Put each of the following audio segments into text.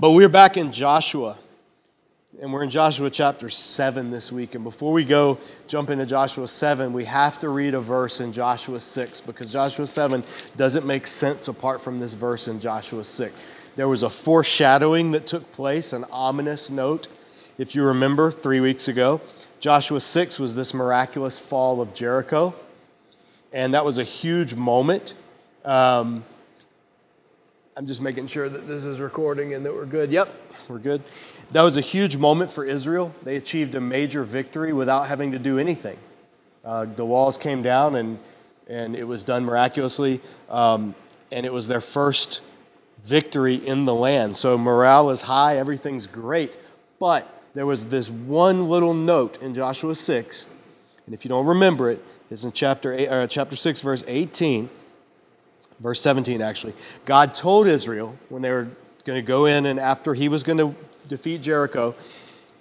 But we're back in Joshua, and we're in Joshua chapter 7 this week. And before we go jump into Joshua 7, we have to read a verse in Joshua 6 because Joshua 7 doesn't make sense apart from this verse in Joshua 6. There was a foreshadowing that took place, an ominous note, if you remember, three weeks ago. Joshua 6 was this miraculous fall of Jericho, and that was a huge moment. Um, I'm just making sure that this is recording and that we're good. Yep, we're good. That was a huge moment for Israel. They achieved a major victory without having to do anything. Uh, the walls came down and, and it was done miraculously. Um, and it was their first victory in the land. So morale is high, everything's great. But there was this one little note in Joshua 6, and if you don't remember it, it's in chapter, eight, uh, chapter 6, verse 18 verse 17 actually. God told Israel when they were going to go in and after he was going to defeat Jericho,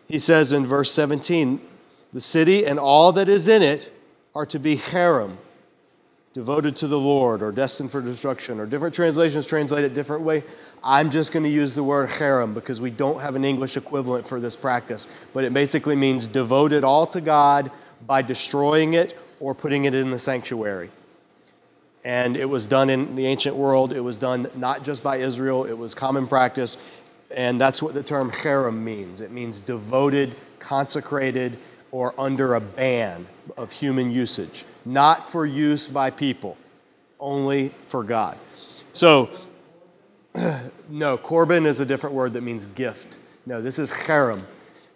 he says in verse 17, the city and all that is in it are to be cherem, devoted to the Lord or destined for destruction, or different translations translate it different way. I'm just going to use the word cherem because we don't have an English equivalent for this practice, but it basically means devoted all to God by destroying it or putting it in the sanctuary. And it was done in the ancient world. It was done not just by Israel, it was common practice. And that's what the term cherem means it means devoted, consecrated, or under a ban of human usage, not for use by people, only for God. So, no, Corban is a different word that means gift. No, this is cherem.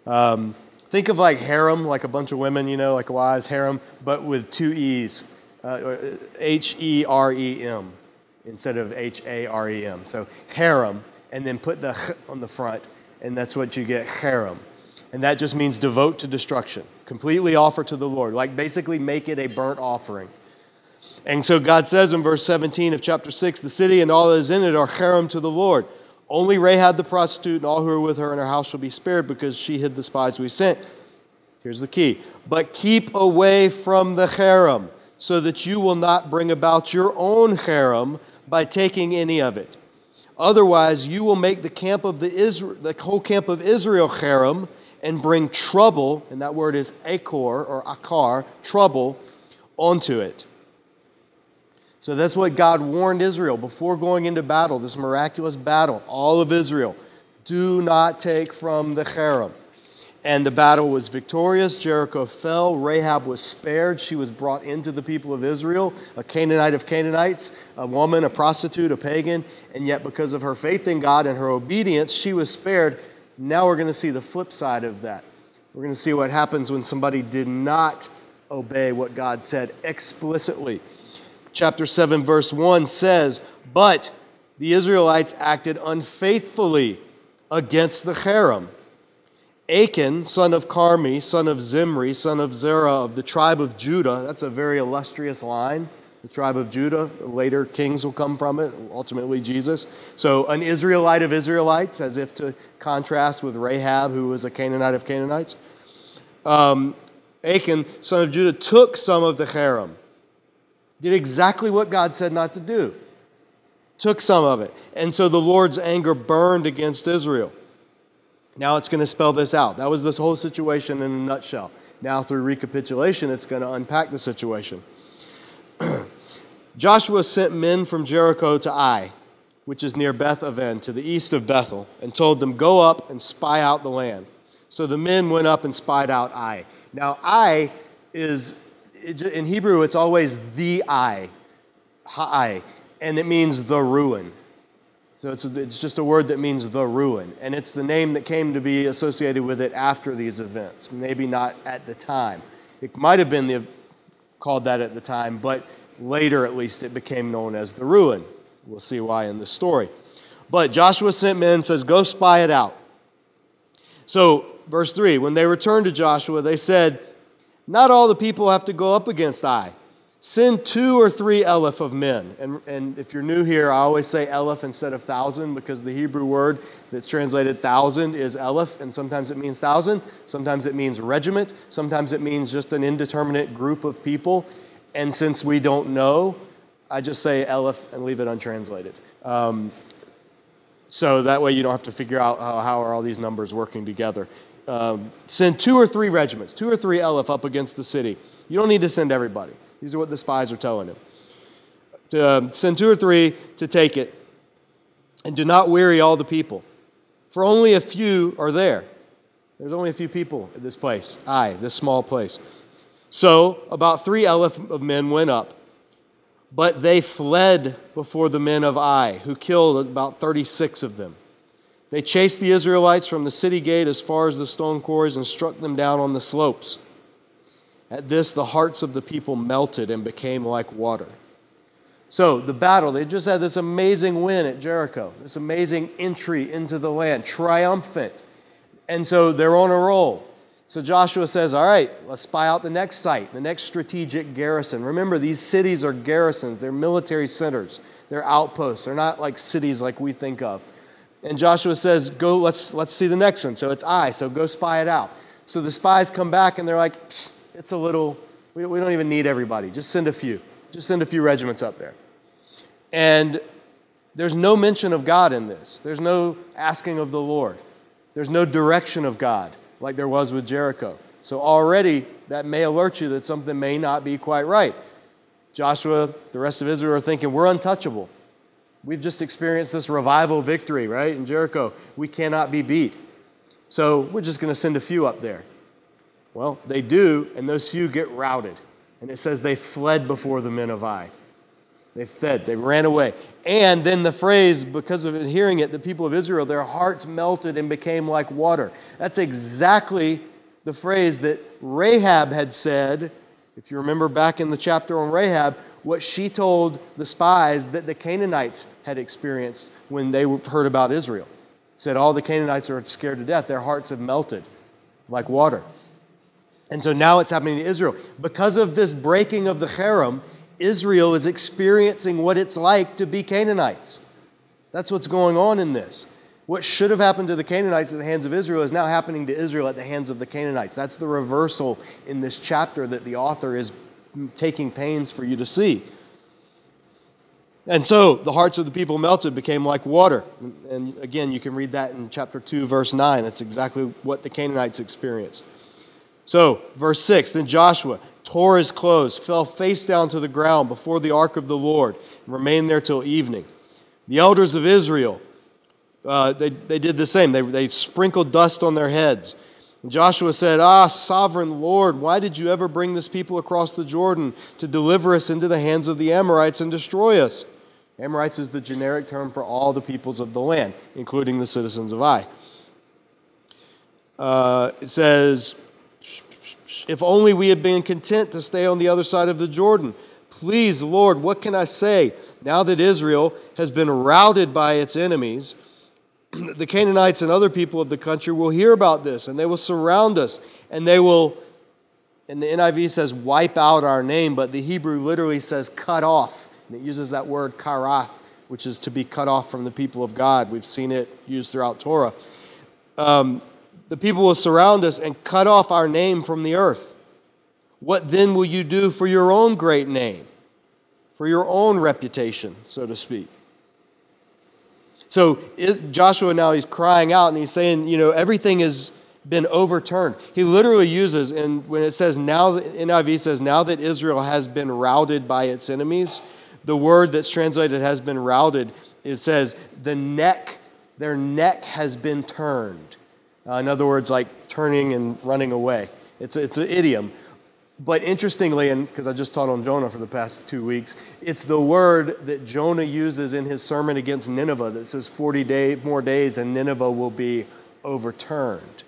Um, think of like harem, like a bunch of women, you know, like wives, harem, but with two E's. Uh, H E R E M instead of H A R E M. So harem, and then put the on the front, and that's what you get cherem. And that just means devote to destruction, completely offer to the Lord, like basically make it a burnt offering. And so God says in verse 17 of chapter 6 the city and all that is in it are cherem to the Lord. Only Rahab the prostitute and all who are with her in her house shall be spared because she hid the spies we sent. Here's the key. But keep away from the cherem so that you will not bring about your own cherem by taking any of it. Otherwise, you will make the camp of the, Israel, the whole camp of Israel cherem and bring trouble, and that word is akor or akar, trouble, onto it. So that's what God warned Israel before going into battle, this miraculous battle, all of Israel. Do not take from the cherem and the battle was victorious. Jericho fell. Rahab was spared. She was brought into the people of Israel, a Canaanite of Canaanites, a woman, a prostitute, a pagan. And yet, because of her faith in God and her obedience, she was spared. Now we're going to see the flip side of that. We're going to see what happens when somebody did not obey what God said explicitly. Chapter 7, verse 1 says, But the Israelites acted unfaithfully against the cherem Achan, son of Carmi, son of Zimri, son of Zerah of the tribe of Judah. That's a very illustrious line. The tribe of Judah, later kings will come from it, ultimately Jesus. So, an Israelite of Israelites, as if to contrast with Rahab, who was a Canaanite of Canaanites. Um, Achan, son of Judah, took some of the cherem, did exactly what God said not to do, took some of it. And so the Lord's anger burned against Israel. Now it's going to spell this out. That was this whole situation in a nutshell. Now, through recapitulation, it's going to unpack the situation. Joshua sent men from Jericho to Ai, which is near Beth Aven, to the east of Bethel, and told them, Go up and spy out the land. So the men went up and spied out Ai. Now, Ai is, in Hebrew, it's always the Ai, Ha'ai, and it means the ruin. So it's, it's just a word that means the ruin. And it's the name that came to be associated with it after these events, maybe not at the time. It might have been the, called that at the time, but later at least it became known as the ruin. We'll see why in the story. But Joshua sent men and says, Go spy it out. So, verse 3 when they returned to Joshua, they said, Not all the people have to go up against Ai Send two or three eleph of men. And, and if you're new here, I always say eleph instead of thousand because the Hebrew word that's translated thousand is eleph, and sometimes it means thousand, sometimes it means regiment, sometimes it means just an indeterminate group of people. And since we don't know, I just say eleph and leave it untranslated. Um, So that way you don't have to figure out how, how are all these numbers working together. Um, send two or three regiments, two or three Eleph up against the city. You don't need to send everybody. These are what the spies are telling him. To um, send two or three to take it, and do not weary all the people, for only a few are there. There's only a few people at this place, Ai, this small place. So about three Eleph of men went up, but they fled before the men of Ai, who killed about 36 of them. They chased the Israelites from the city gate as far as the stone quarries and struck them down on the slopes. At this, the hearts of the people melted and became like water. So, the battle, they just had this amazing win at Jericho, this amazing entry into the land, triumphant. And so they're on a roll. So Joshua says, All right, let's spy out the next site, the next strategic garrison. Remember, these cities are garrisons, they're military centers, they're outposts, they're not like cities like we think of. And Joshua says, Go, let's, let's see the next one. So it's Ai, so go spy it out. So the spies come back and they're like, It's a little, we don't even need everybody, just send a few. Just send a few regiments up there. And there's no mention of God in this. There's no asking of the Lord. There's no direction of God like there was with Jericho. So already that may alert you that something may not be quite right. Joshua, the rest of Israel are thinking, we're untouchable. We've just experienced this revival victory, right, in Jericho. We cannot be beat. So we're just going to send a few up there. Well, they do, and those few get routed. And it says they fled before the men of Ai. They fled, they ran away. And then the phrase, because of hearing it, the people of Israel, their hearts melted and became like water. That's exactly the phrase that Rahab had said, if you remember back in the chapter on Rahab, what she told the spies that the Canaanites had experienced when they heard about Israel. Said, All the Canaanites are scared to death, their hearts have melted like water. And so now it's happening to Israel. Because of this breaking of the cherem, Israel is experiencing what it's like to be Canaanites. That's what's going on in this. What should have happened to the Canaanites at the hands of Israel is now happening to Israel at the hands of the Canaanites. That's the reversal in this chapter that the author is taking pains for you to see. And so the hearts of the people melted, became like water. And again, you can read that in chapter 2, verse 9. That's exactly what the Canaanites experienced. So, verse 6 Then Joshua tore his clothes, fell face down to the ground before the ark of the Lord, and remained there till evening. The elders of Israel, uh, they, they did the same. They, they sprinkled dust on their heads. And Joshua said, Ah, sovereign Lord, why did you ever bring this people across the Jordan to deliver us into the hands of the Amorites and destroy us? Amorites is the generic term for all the peoples of the land, including the citizens of Ai. Uh, it says, if only we had been content to stay on the other side of the Jordan. Please, Lord, what can I say? Now that Israel has been routed by its enemies, the Canaanites and other people of the country will hear about this and they will surround us and they will, and the NIV says wipe out our name, but the Hebrew literally says cut off. And it uses that word karath, which is to be cut off from the people of God. We've seen it used throughout Torah. Um, the people will surround us and cut off our name from the earth. What then will you do for your own great name, for your own reputation, so to speak? So Joshua now he's crying out and he's saying, you know, everything has been overturned. He literally uses, and when it says now, NIV says, now that Israel has been routed by its enemies, the word that's translated has been routed, it says, the neck, their neck has been turned. Uh, in other words, like turning and running away. It's, it's an idiom. But interestingly, and because I just taught on Jonah for the past two weeks, it's the word that Jonah uses in his sermon against Nineveh that says 40 day, more days and Nineveh will be overturned.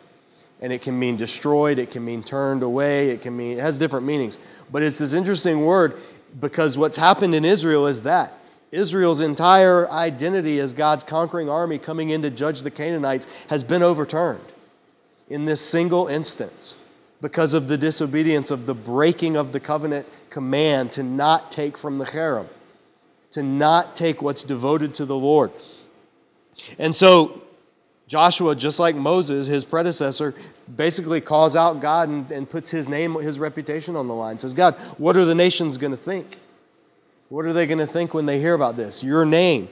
And it can mean destroyed, it can mean turned away, it can mean, it has different meanings. But it's this interesting word because what's happened in Israel is that. Israel's entire identity as God's conquering army coming in to judge the Canaanites has been overturned in this single instance because of the disobedience of the breaking of the covenant command to not take from the cherem, to not take what's devoted to the Lord. And so Joshua, just like Moses, his predecessor, basically calls out God and, and puts his name, his reputation on the line. Says, God, what are the nations going to think? What are they going to think when they hear about this? Your name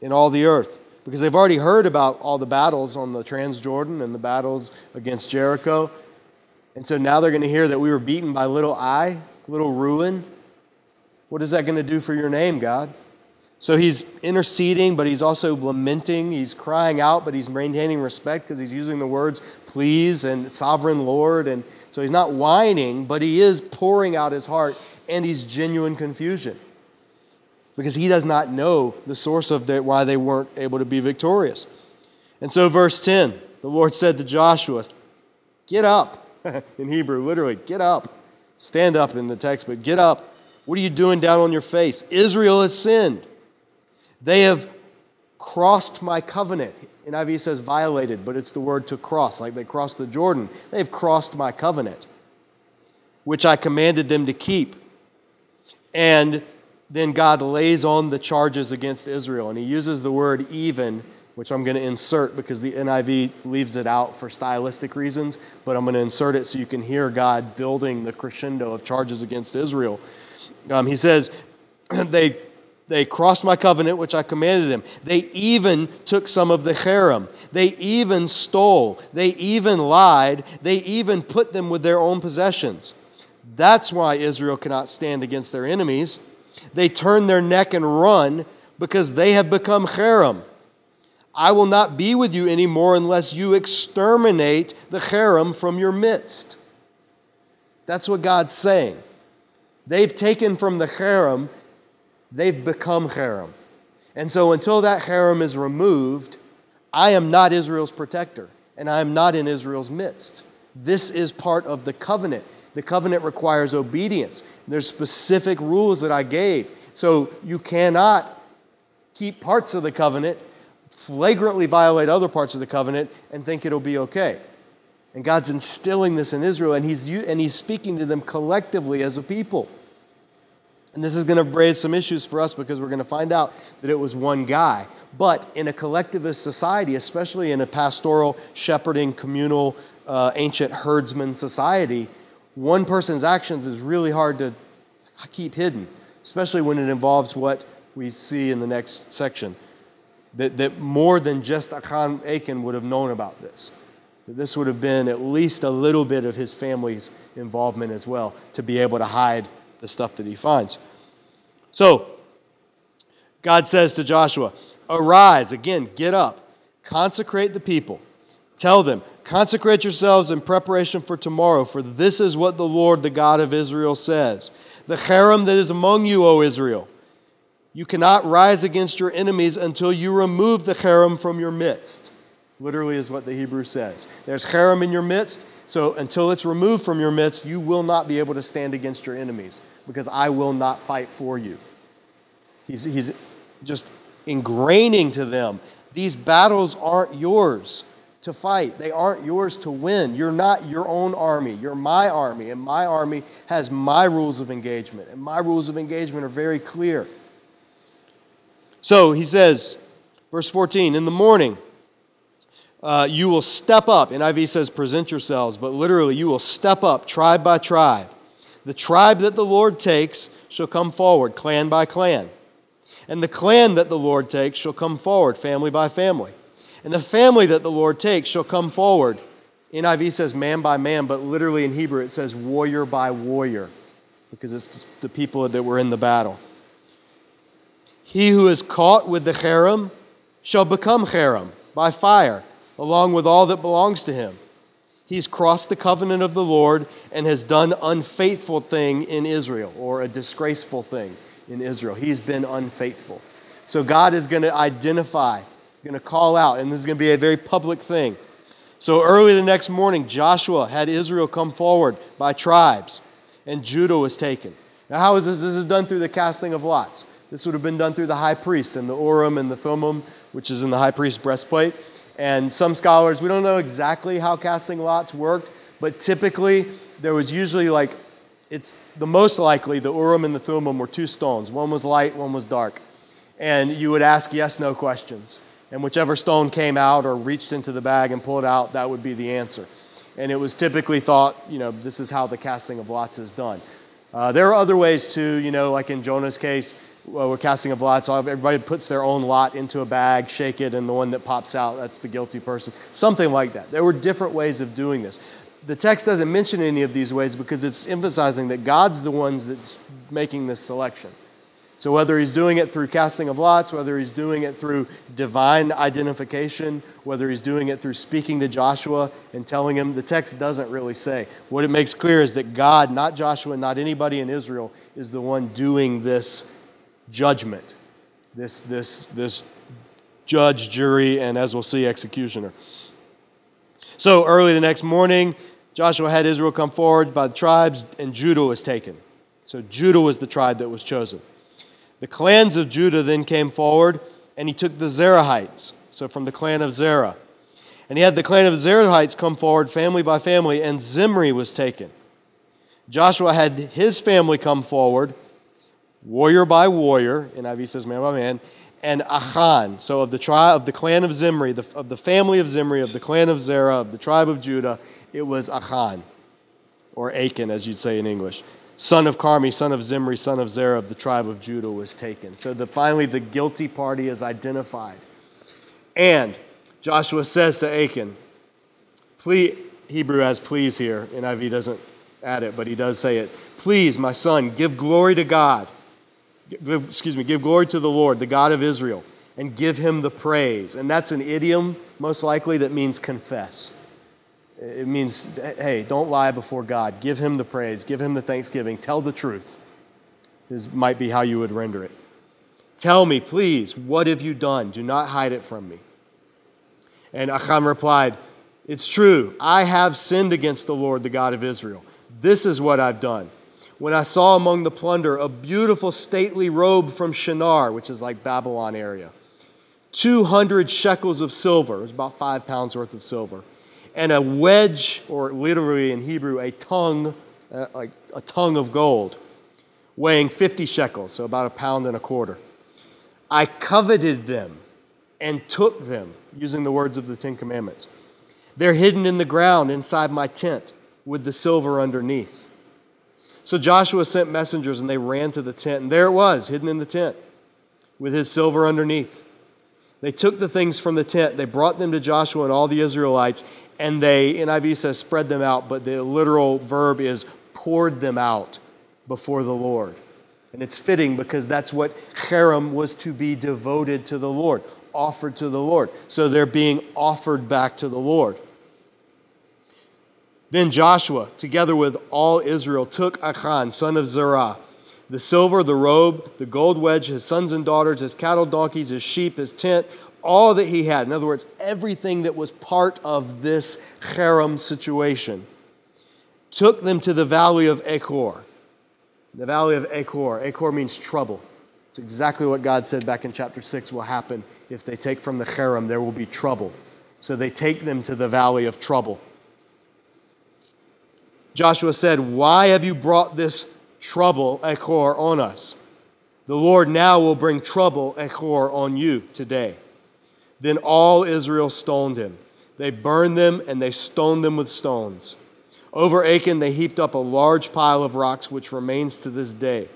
in all the earth. because they've already heard about all the battles on the Transjordan and the battles against Jericho. And so now they're going to hear that we were beaten by little Ai, little ruin. What is that going to do for your name, God? So he's interceding, but he's also lamenting. He's crying out, but he's maintaining respect because he's using the words please and sovereign Lord. And so he's not whining, but he is pouring out his heart and he's genuine confusion because he does not know the source of the, why they weren't able to be victorious. And so, verse 10, the Lord said to Joshua, Get up. in Hebrew, literally, get up. Stand up in the text, but get up. What are you doing down on your face? Israel has sinned. They have crossed my covenant. NIV says violated, but it's the word to cross, like they crossed the Jordan. They've crossed my covenant, which I commanded them to keep. And then God lays on the charges against Israel, and he uses the word even, which I'm going to insert because the NIV leaves it out for stylistic reasons, but I'm going to insert it so you can hear God building the crescendo of charges against Israel. Um, he says, they they crossed my covenant, which I commanded them. They even took some of the cherem. They even stole. They even lied. They even put them with their own possessions. That's why Israel cannot stand against their enemies. They turn their neck and run because they have become cherem. I will not be with you anymore unless you exterminate the cherem from your midst. That's what God's saying. They've taken from the cherem they've become cherem. And so until that cherem is removed, I am not Israel's protector, and I am not in Israel's midst. This is part of the covenant. The covenant requires obedience. There's specific rules that I gave. So you cannot keep parts of the covenant, flagrantly violate other parts of the covenant, and think it'll be okay. And God's instilling this in Israel, and He's, and he's speaking to them collectively as a people. And this is going to raise some issues for us because we're going to find out that it was one guy. But in a collectivist society, especially in a pastoral, shepherding, communal, uh, ancient herdsman society, one person's actions is really hard to keep hidden, especially when it involves what we see in the next section. That, that more than just Achan Achan would have known about this. That this would have been at least a little bit of his family's involvement as well to be able to hide the stuff that he finds. So, God says to Joshua, Arise, again, get up, consecrate the people. Tell them, consecrate yourselves in preparation for tomorrow, for this is what the Lord, the God of Israel, says. The cherem that is among you, O Israel, you cannot rise against your enemies until you remove the cherem from your midst. Literally, is what the Hebrew says. There's cherem in your midst, so until it's removed from your midst, you will not be able to stand against your enemies because I will not fight for you. He's, he's just ingraining to them these battles aren't yours to fight, they aren't yours to win. You're not your own army, you're my army, and my army has my rules of engagement, and my rules of engagement are very clear. So he says, verse 14, in the morning, uh, you will step up. NIV says present yourselves, but literally, you will step up tribe by tribe. The tribe that the Lord takes shall come forward, clan by clan. And the clan that the Lord takes shall come forward, family by family. And the family that the Lord takes shall come forward. NIV says man by man, but literally in Hebrew it says warrior by warrior, because it's the people that were in the battle. He who is caught with the cherem shall become cherem by fire along with all that belongs to him. He's crossed the covenant of the Lord and has done unfaithful thing in Israel or a disgraceful thing in Israel. He's been unfaithful. So God is going to identify, going to call out, and this is going to be a very public thing. So early the next morning, Joshua had Israel come forward by tribes, and Judah was taken. Now, how is this? This is done through the casting of lots. This would have been done through the high priest and the Urim and the Thummim, which is in the high priest's breastplate. And some scholars, we don't know exactly how casting lots worked, but typically there was usually like, it's the most likely the Urim and the Thummim were two stones. One was light, one was dark. And you would ask yes no questions. And whichever stone came out or reached into the bag and pulled out, that would be the answer. And it was typically thought, you know, this is how the casting of lots is done. Uh, there are other ways too, you know, like in Jonah's case, well, we're casting of lots. Everybody puts their own lot into a bag, shake it, and the one that pops out, that's the guilty person. Something like that. There were different ways of doing this. The text doesn't mention any of these ways because it's emphasizing that God's the ones that's making this selection. So, whether he's doing it through casting of lots, whether he's doing it through divine identification, whether he's doing it through speaking to Joshua and telling him, the text doesn't really say. What it makes clear is that God, not Joshua, not anybody in Israel, is the one doing this judgment, this, this, this judge, jury, and as we'll see, executioner. So, early the next morning, Joshua had Israel come forward by the tribes, and Judah was taken. So, Judah was the tribe that was chosen. The clans of Judah then came forward, and he took the Zerahites, so from the clan of Zerah. And he had the clan of Zerahites come forward, family by family, and Zimri was taken. Joshua had his family come forward, warrior by warrior, and NIV says man by man, and Achan, so of the tribe of the clan of Zimri, the, of the family of Zimri, of the clan of Zerah, of the tribe of Judah, it was Achan, or Achan, as you'd say in English son of Carmi, son of Zimri, son of Zerah of the tribe of Judah was taken. So the, finally, the guilty party is identified. And Joshua says to Achan, please, Hebrew has please here, NIV doesn't add it, but he does say it. Please, my son, give glory to God. Give, excuse me, give glory to the Lord, the God of Israel, and give him the praise. And that's an idiom, most likely, that means confess. It means, hey, don't lie before God. Give him the praise, give him the thanksgiving, tell the truth. This might be how you would render it. Tell me, please, what have you done? Do not hide it from me. And Achan replied, It's true, I have sinned against the Lord, the God of Israel. This is what I've done. When I saw among the plunder a beautiful stately robe from Shinar, which is like Babylon area, 200 shekels of silver, it was about five pounds worth of silver and a wedge, or literally in Hebrew, a tongue, uh, like a tongue of gold, weighing 50 shekels, so about a pound and a quarter. I coveted them and took them, using the words of the Ten Commandments. They're hidden in the ground inside my tent with the silver underneath. So Joshua sent messengers and they ran to the tent, and there it was, hidden in the tent with his silver underneath. They took the things from the tent, they brought them to Joshua and all the Israelites, and they, NIV says spread them out, but the literal verb is poured them out before the Lord. And it's fitting because that's what cherem was to be devoted to the Lord, offered to the Lord. So they're being offered back to the Lord. Then Joshua, together with all Israel, took Achan, son of Zerah, the silver, the robe, the gold wedge, his sons and daughters, his cattle, donkeys, his sheep, his tent, all that he had. In other words, everything that was part of this cherem situation. Took them to the valley of Achor. The valley of Achor. Achor means trouble. It's exactly what God said back in chapter 6 will happen if they take from the cherem, there will be trouble. So they take them to the valley of trouble. Joshua said, Why have you brought this trouble, Achor, on us? The Lord now will bring trouble, Achor, on you today. Then all Israel stoned him. They burned them and they stoned them with stones. Over Achan they heaped up a large pile of rocks, which remains to this day.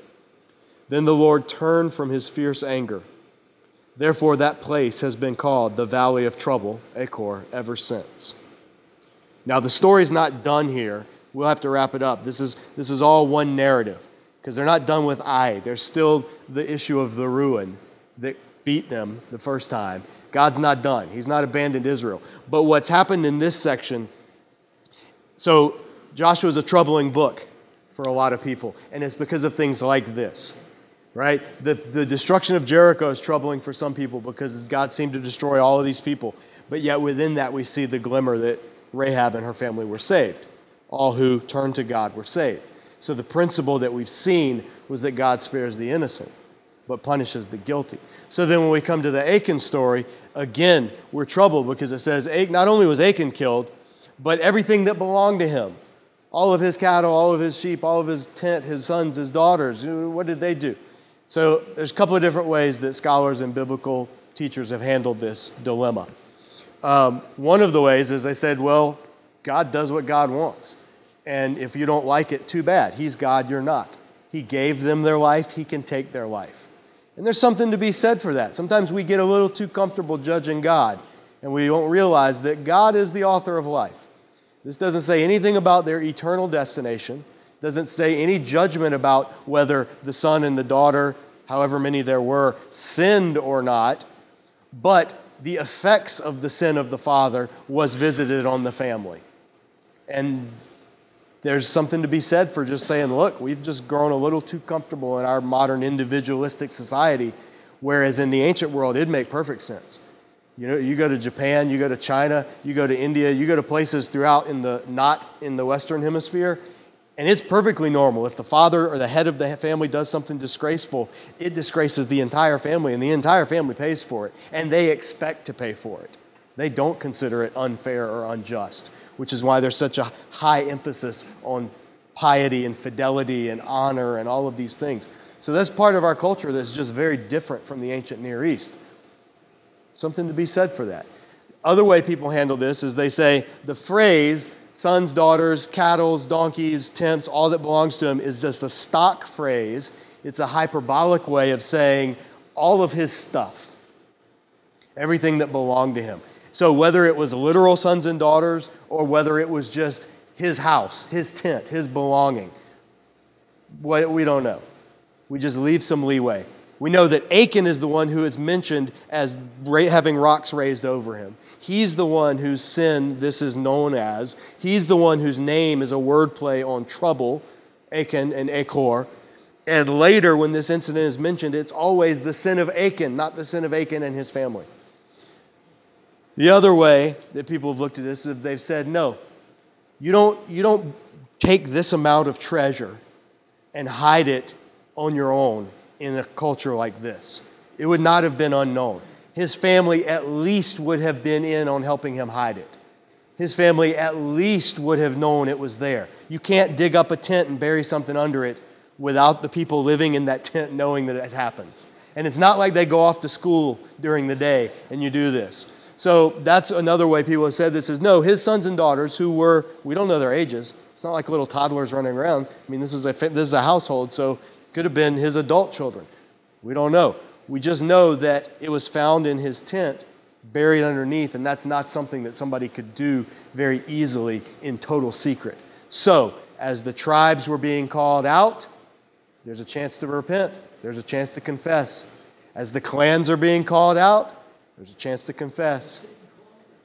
Then the Lord turned from his fierce anger. Therefore, that place has been called the Valley of Trouble, Achor, ever since. Now, the story's not done here. We'll have to wrap it up. This is, this is all one narrative because they're not done with Ai. There's still the issue of the ruin that beat them the first time. God's not done. He's not abandoned Israel. But what's happened in this section, so Joshua is a troubling book for a lot of people, and it's because of things like this, right? The, the destruction of Jericho is troubling for some people because God seemed to destroy all of these people. But yet within that, we see the glimmer that Rahab and her family were saved. All who turned to God were saved. So the principle that we've seen was that God spares the innocent but punishes the guilty. So then when we come to the Achan story, again, we're troubled because it says not only was Achan killed, but everything that belonged to him all of his cattle, all of his sheep, all of his tent, his sons, his daughters what did they do? So there's a couple of different ways that scholars and biblical teachers have handled this dilemma. Um, one of the ways is they said, well, God does what God wants. And if you don't like it, too bad. He's God, you're not. He gave them their life, He can take their life. And there's something to be said for that. Sometimes we get a little too comfortable judging God, and we don't realize that God is the author of life. This doesn't say anything about their eternal destination, doesn't say any judgment about whether the son and the daughter, however many there were, sinned or not, but the effects of the sin of the father was visited on the family. And there's something to be said for just saying, look, we've just grown a little too comfortable in our modern individualistic society, whereas in the ancient world, it'd make perfect sense. You know, you go to Japan, you go to China, you go to India, you go to places throughout in the not in the Western Hemisphere, and it's perfectly normal. If the father or the head of the family does something disgraceful, it disgraces the entire family, and the entire family pays for it, and they expect to pay for it. They don't consider it unfair or unjust which is why there's such a high emphasis on piety and fidelity and honor and all of these things. So that's part of our culture that's just very different from the ancient Near East. Something to be said for that. Other way people handle this is they say the phrase sons, daughters, cattle, donkeys, tents, all that belongs to him is just a stock phrase. It's a hyperbolic way of saying all of his stuff, everything that belonged to him. So, whether it was literal sons and daughters or whether it was just his house, his tent, his belonging, we don't know. We just leave some leeway. We know that Achan is the one who is mentioned as having rocks raised over him. He's the one whose sin this is known as. He's the one whose name is a wordplay on trouble, Achan and Achor. And later, when this incident is mentioned, it's always the sin of Achan, not the sin of Achan and his family. The other way that people have looked at this is they've said, no, you don't, you don't take this amount of treasure and hide it on your own in a culture like this. It would not have been unknown. His family at least would have been in on helping him hide it. His family at least would have known it was there. You can't dig up a tent and bury something under it without the people living in that tent knowing that it happens. And it's not like they go off to school during the day and you do this. So that's another way people have said this is no, his sons and daughters who were, we don't know their ages. It's not like little toddlers running around. I mean, this is a, this is a household, so could have been his adult children. We don't know. We just know that it was found in his tent, buried underneath, and that's not something that somebody could do very easily in total secret. So, as the tribes were being called out, there's a chance to repent, there's a chance to confess. As the clans are being called out, there's a chance to confess.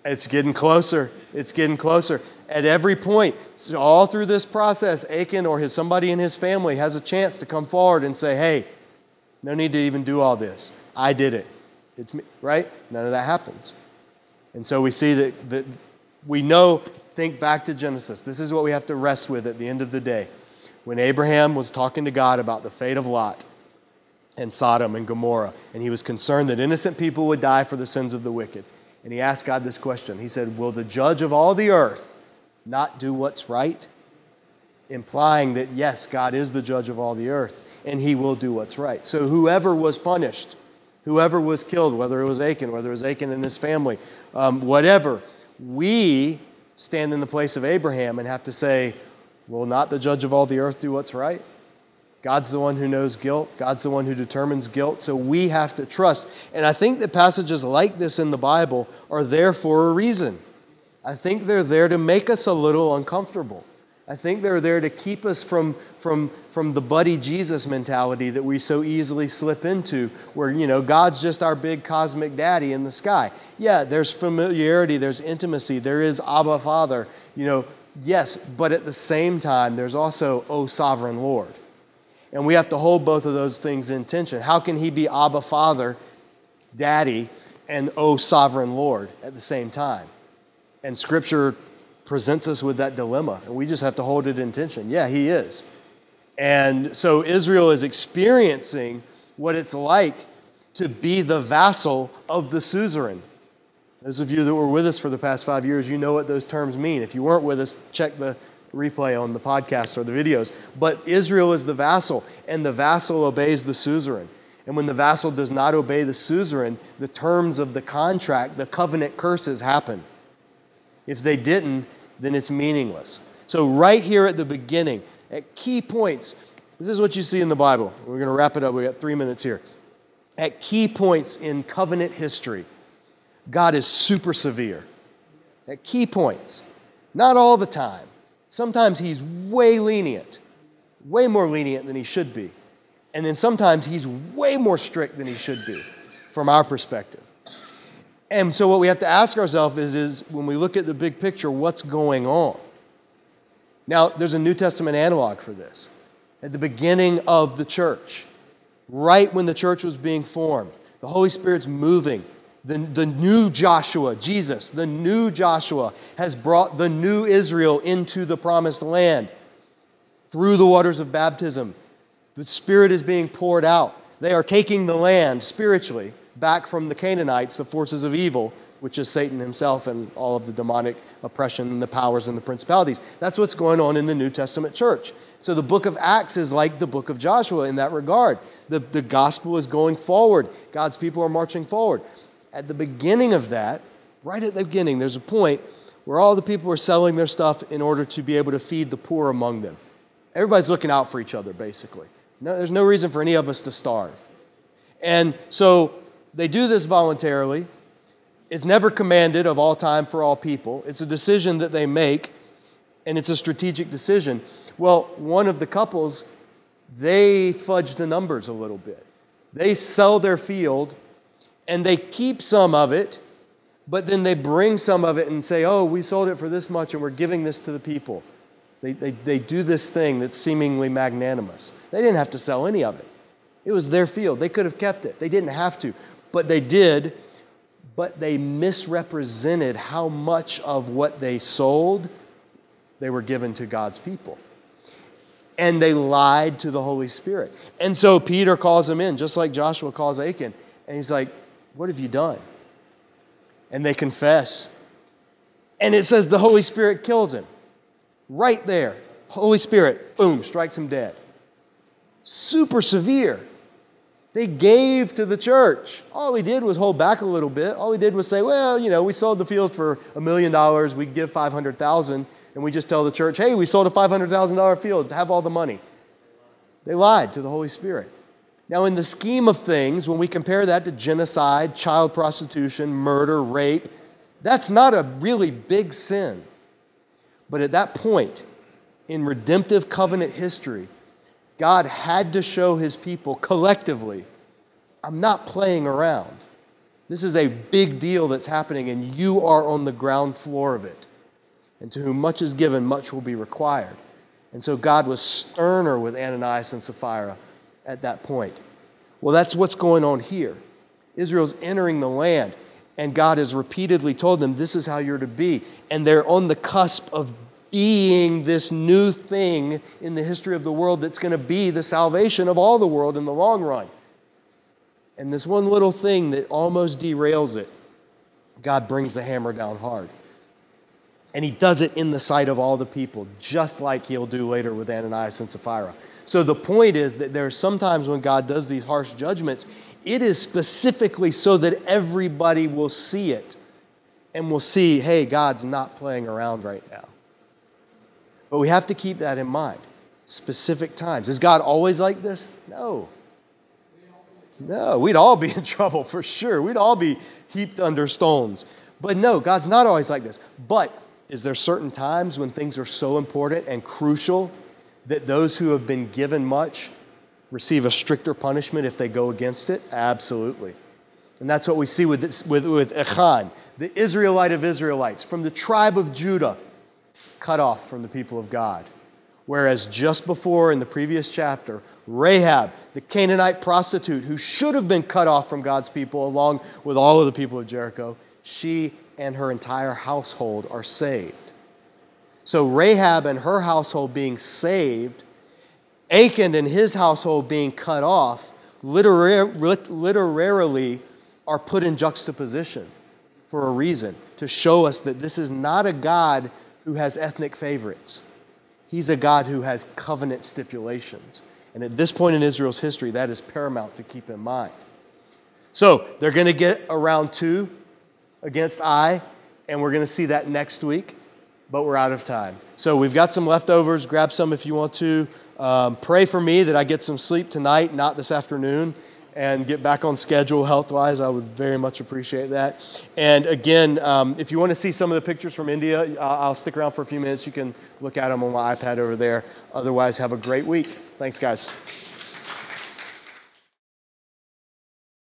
It's getting closer. It's getting closer. At every point, all through this process, Achan or his somebody in his family has a chance to come forward and say, "Hey, no need to even do all this. I did it." It's me, right? None of that happens. And so we see that, that we know, think back to Genesis. This is what we have to rest with at the end of the day. When Abraham was talking to God about the fate of Lot, and Sodom and Gomorrah. And he was concerned that innocent people would die for the sins of the wicked. And he asked God this question He said, Will the judge of all the earth not do what's right? Implying that, yes, God is the judge of all the earth, and he will do what's right. So whoever was punished, whoever was killed, whether it was Achan, whether it was Achan and his family, um, whatever, we stand in the place of Abraham and have to say, Will not the judge of all the earth do what's right? God's the one who knows guilt. God's the one who determines guilt. So we have to trust. And I think that passages like this in the Bible are there for a reason. I think they're there to make us a little uncomfortable. I think they're there to keep us from, from, from the buddy Jesus mentality that we so easily slip into, where, you know, God's just our big cosmic daddy in the sky. Yeah, there's familiarity, there's intimacy, there is Abba Father, you know, yes, but at the same time, there's also, O sovereign Lord. And we have to hold both of those things in tension. How can he be Abba Father, Daddy, and O Sovereign Lord at the same time? And Scripture presents us with that dilemma, and we just have to hold it in tension. Yeah, he is. And so Israel is experiencing what it's like to be the vassal of the suzerain. Those of you that were with us for the past five years, you know what those terms mean. If you weren't with us, check the replay on the podcast or the videos. But Israel is the vassal, and the vassal obeys the suzerain. And when the vassal does not obey the suzerain, the terms of the contract, the covenant curses happen. If they didn't, then it's meaningless. So, right here at the beginning, at key points, This is what you see in the Bible. We're going to wrap it up. We got three minutes here. At key points in covenant history, God is super severe. At key points, not all the time. Sometimes He's way lenient, way more lenient than He should be. And then sometimes He's way more strict than He should be from our perspective. And so, what we have to ask ourselves is, is when we look at the big picture, what's going on? Now, there's a New Testament analog for this. At the beginning of the church, right when the church was being formed, the Holy Spirit's moving. The, the new Joshua, Jesus, the new Joshua, has brought the new Israel into the promised land through the waters of baptism. The Spirit is being poured out. They are taking the land spiritually back from the Canaanites, the forces of evil, which is Satan himself and all of the demonic oppression and the powers and the principalities. That's what's going on in the New Testament church. So the book of Acts is like the book of Joshua in that regard. The, the gospel is going forward, God's people are marching forward. At the beginning of that, right at the beginning, there's a point where all the people are selling their stuff in order to be able to feed the poor among them. Everybody's looking out for each other, basically. No, there's no reason for any of us to starve. And so they do this voluntarily. It's never commanded of all time for all people. It's a decision that they make, and it's a strategic decision. Well, one of the couples, they fudge the numbers a little bit. They sell their field and they keep some of it, but then they bring some of it and say, oh, we sold it for this much and we're giving this to the people. They, they, they do this thing that's seemingly magnanimous. They didn't have to sell any of it, it was their field. They could have kept it, they didn't have to, but they did. But they misrepresented how much of what they sold they were given to God's people and they lied to the Holy Spirit. And so Peter calls them in, just like Joshua calls Achan. And he's like, What have you done? And they confess. And it says the Holy Spirit kills him. Right there. Holy Spirit, boom, strikes him dead. Super severe. They gave to the church. All we did was hold back a little bit. All we did was say, well, you know, we sold the field for a million dollars. We give 500,000 and we just tell the church, hey, we sold a $500,000 field, have all the money. They lied to the Holy Spirit. Now, in the scheme of things, when we compare that to genocide, child prostitution, murder, rape, that's not a really big sin. But at that point in redemptive covenant history, God had to show his people collectively I'm not playing around. This is a big deal that's happening, and you are on the ground floor of it. And to whom much is given, much will be required. And so God was sterner with Ananias and Sapphira at that point. Well, that's what's going on here. Israel's entering the land, and God has repeatedly told them, This is how you're to be. And they're on the cusp of being this new thing in the history of the world that's going to be the salvation of all the world in the long run. And this one little thing that almost derails it, God brings the hammer down hard. And he does it in the sight of all the people, just like he'll do later with Ananias and Sapphira. So the point is that there are sometimes when God does these harsh judgments, it is specifically so that everybody will see it and will see, hey, God's not playing around right now. But we have to keep that in mind. Specific times. Is God always like this? No. No, we'd all be in trouble for sure. We'd all be heaped under stones. But no, God's not always like this. But is there certain times when things are so important and crucial that those who have been given much receive a stricter punishment if they go against it? Absolutely. And that's what we see with, this, with, with Achan, the Israelite of Israelites, from the tribe of Judah, cut off from the people of God. Whereas just before in the previous chapter, Rahab, the Canaanite prostitute who should have been cut off from God's people along with all of the people of Jericho, she and her entire household are saved. So Rahab and her household being saved, Achan and his household being cut off, literally are put in juxtaposition for a reason to show us that this is not a God who has ethnic favorites. He's a God who has covenant stipulations. And at this point in Israel's history, that is paramount to keep in mind. So they're going to get around two against Ai, and we're going to see that next week. but we're out of time. So we've got some leftovers. Grab some if you want to. Um, pray for me that I get some sleep tonight, not this afternoon, and get back on schedule health wise. I would very much appreciate that. And again, um, if you want to see some of the pictures from India, I'll stick around for a few minutes. You can look at them on my iPad over there. Otherwise, have a great week. Thanks, guys.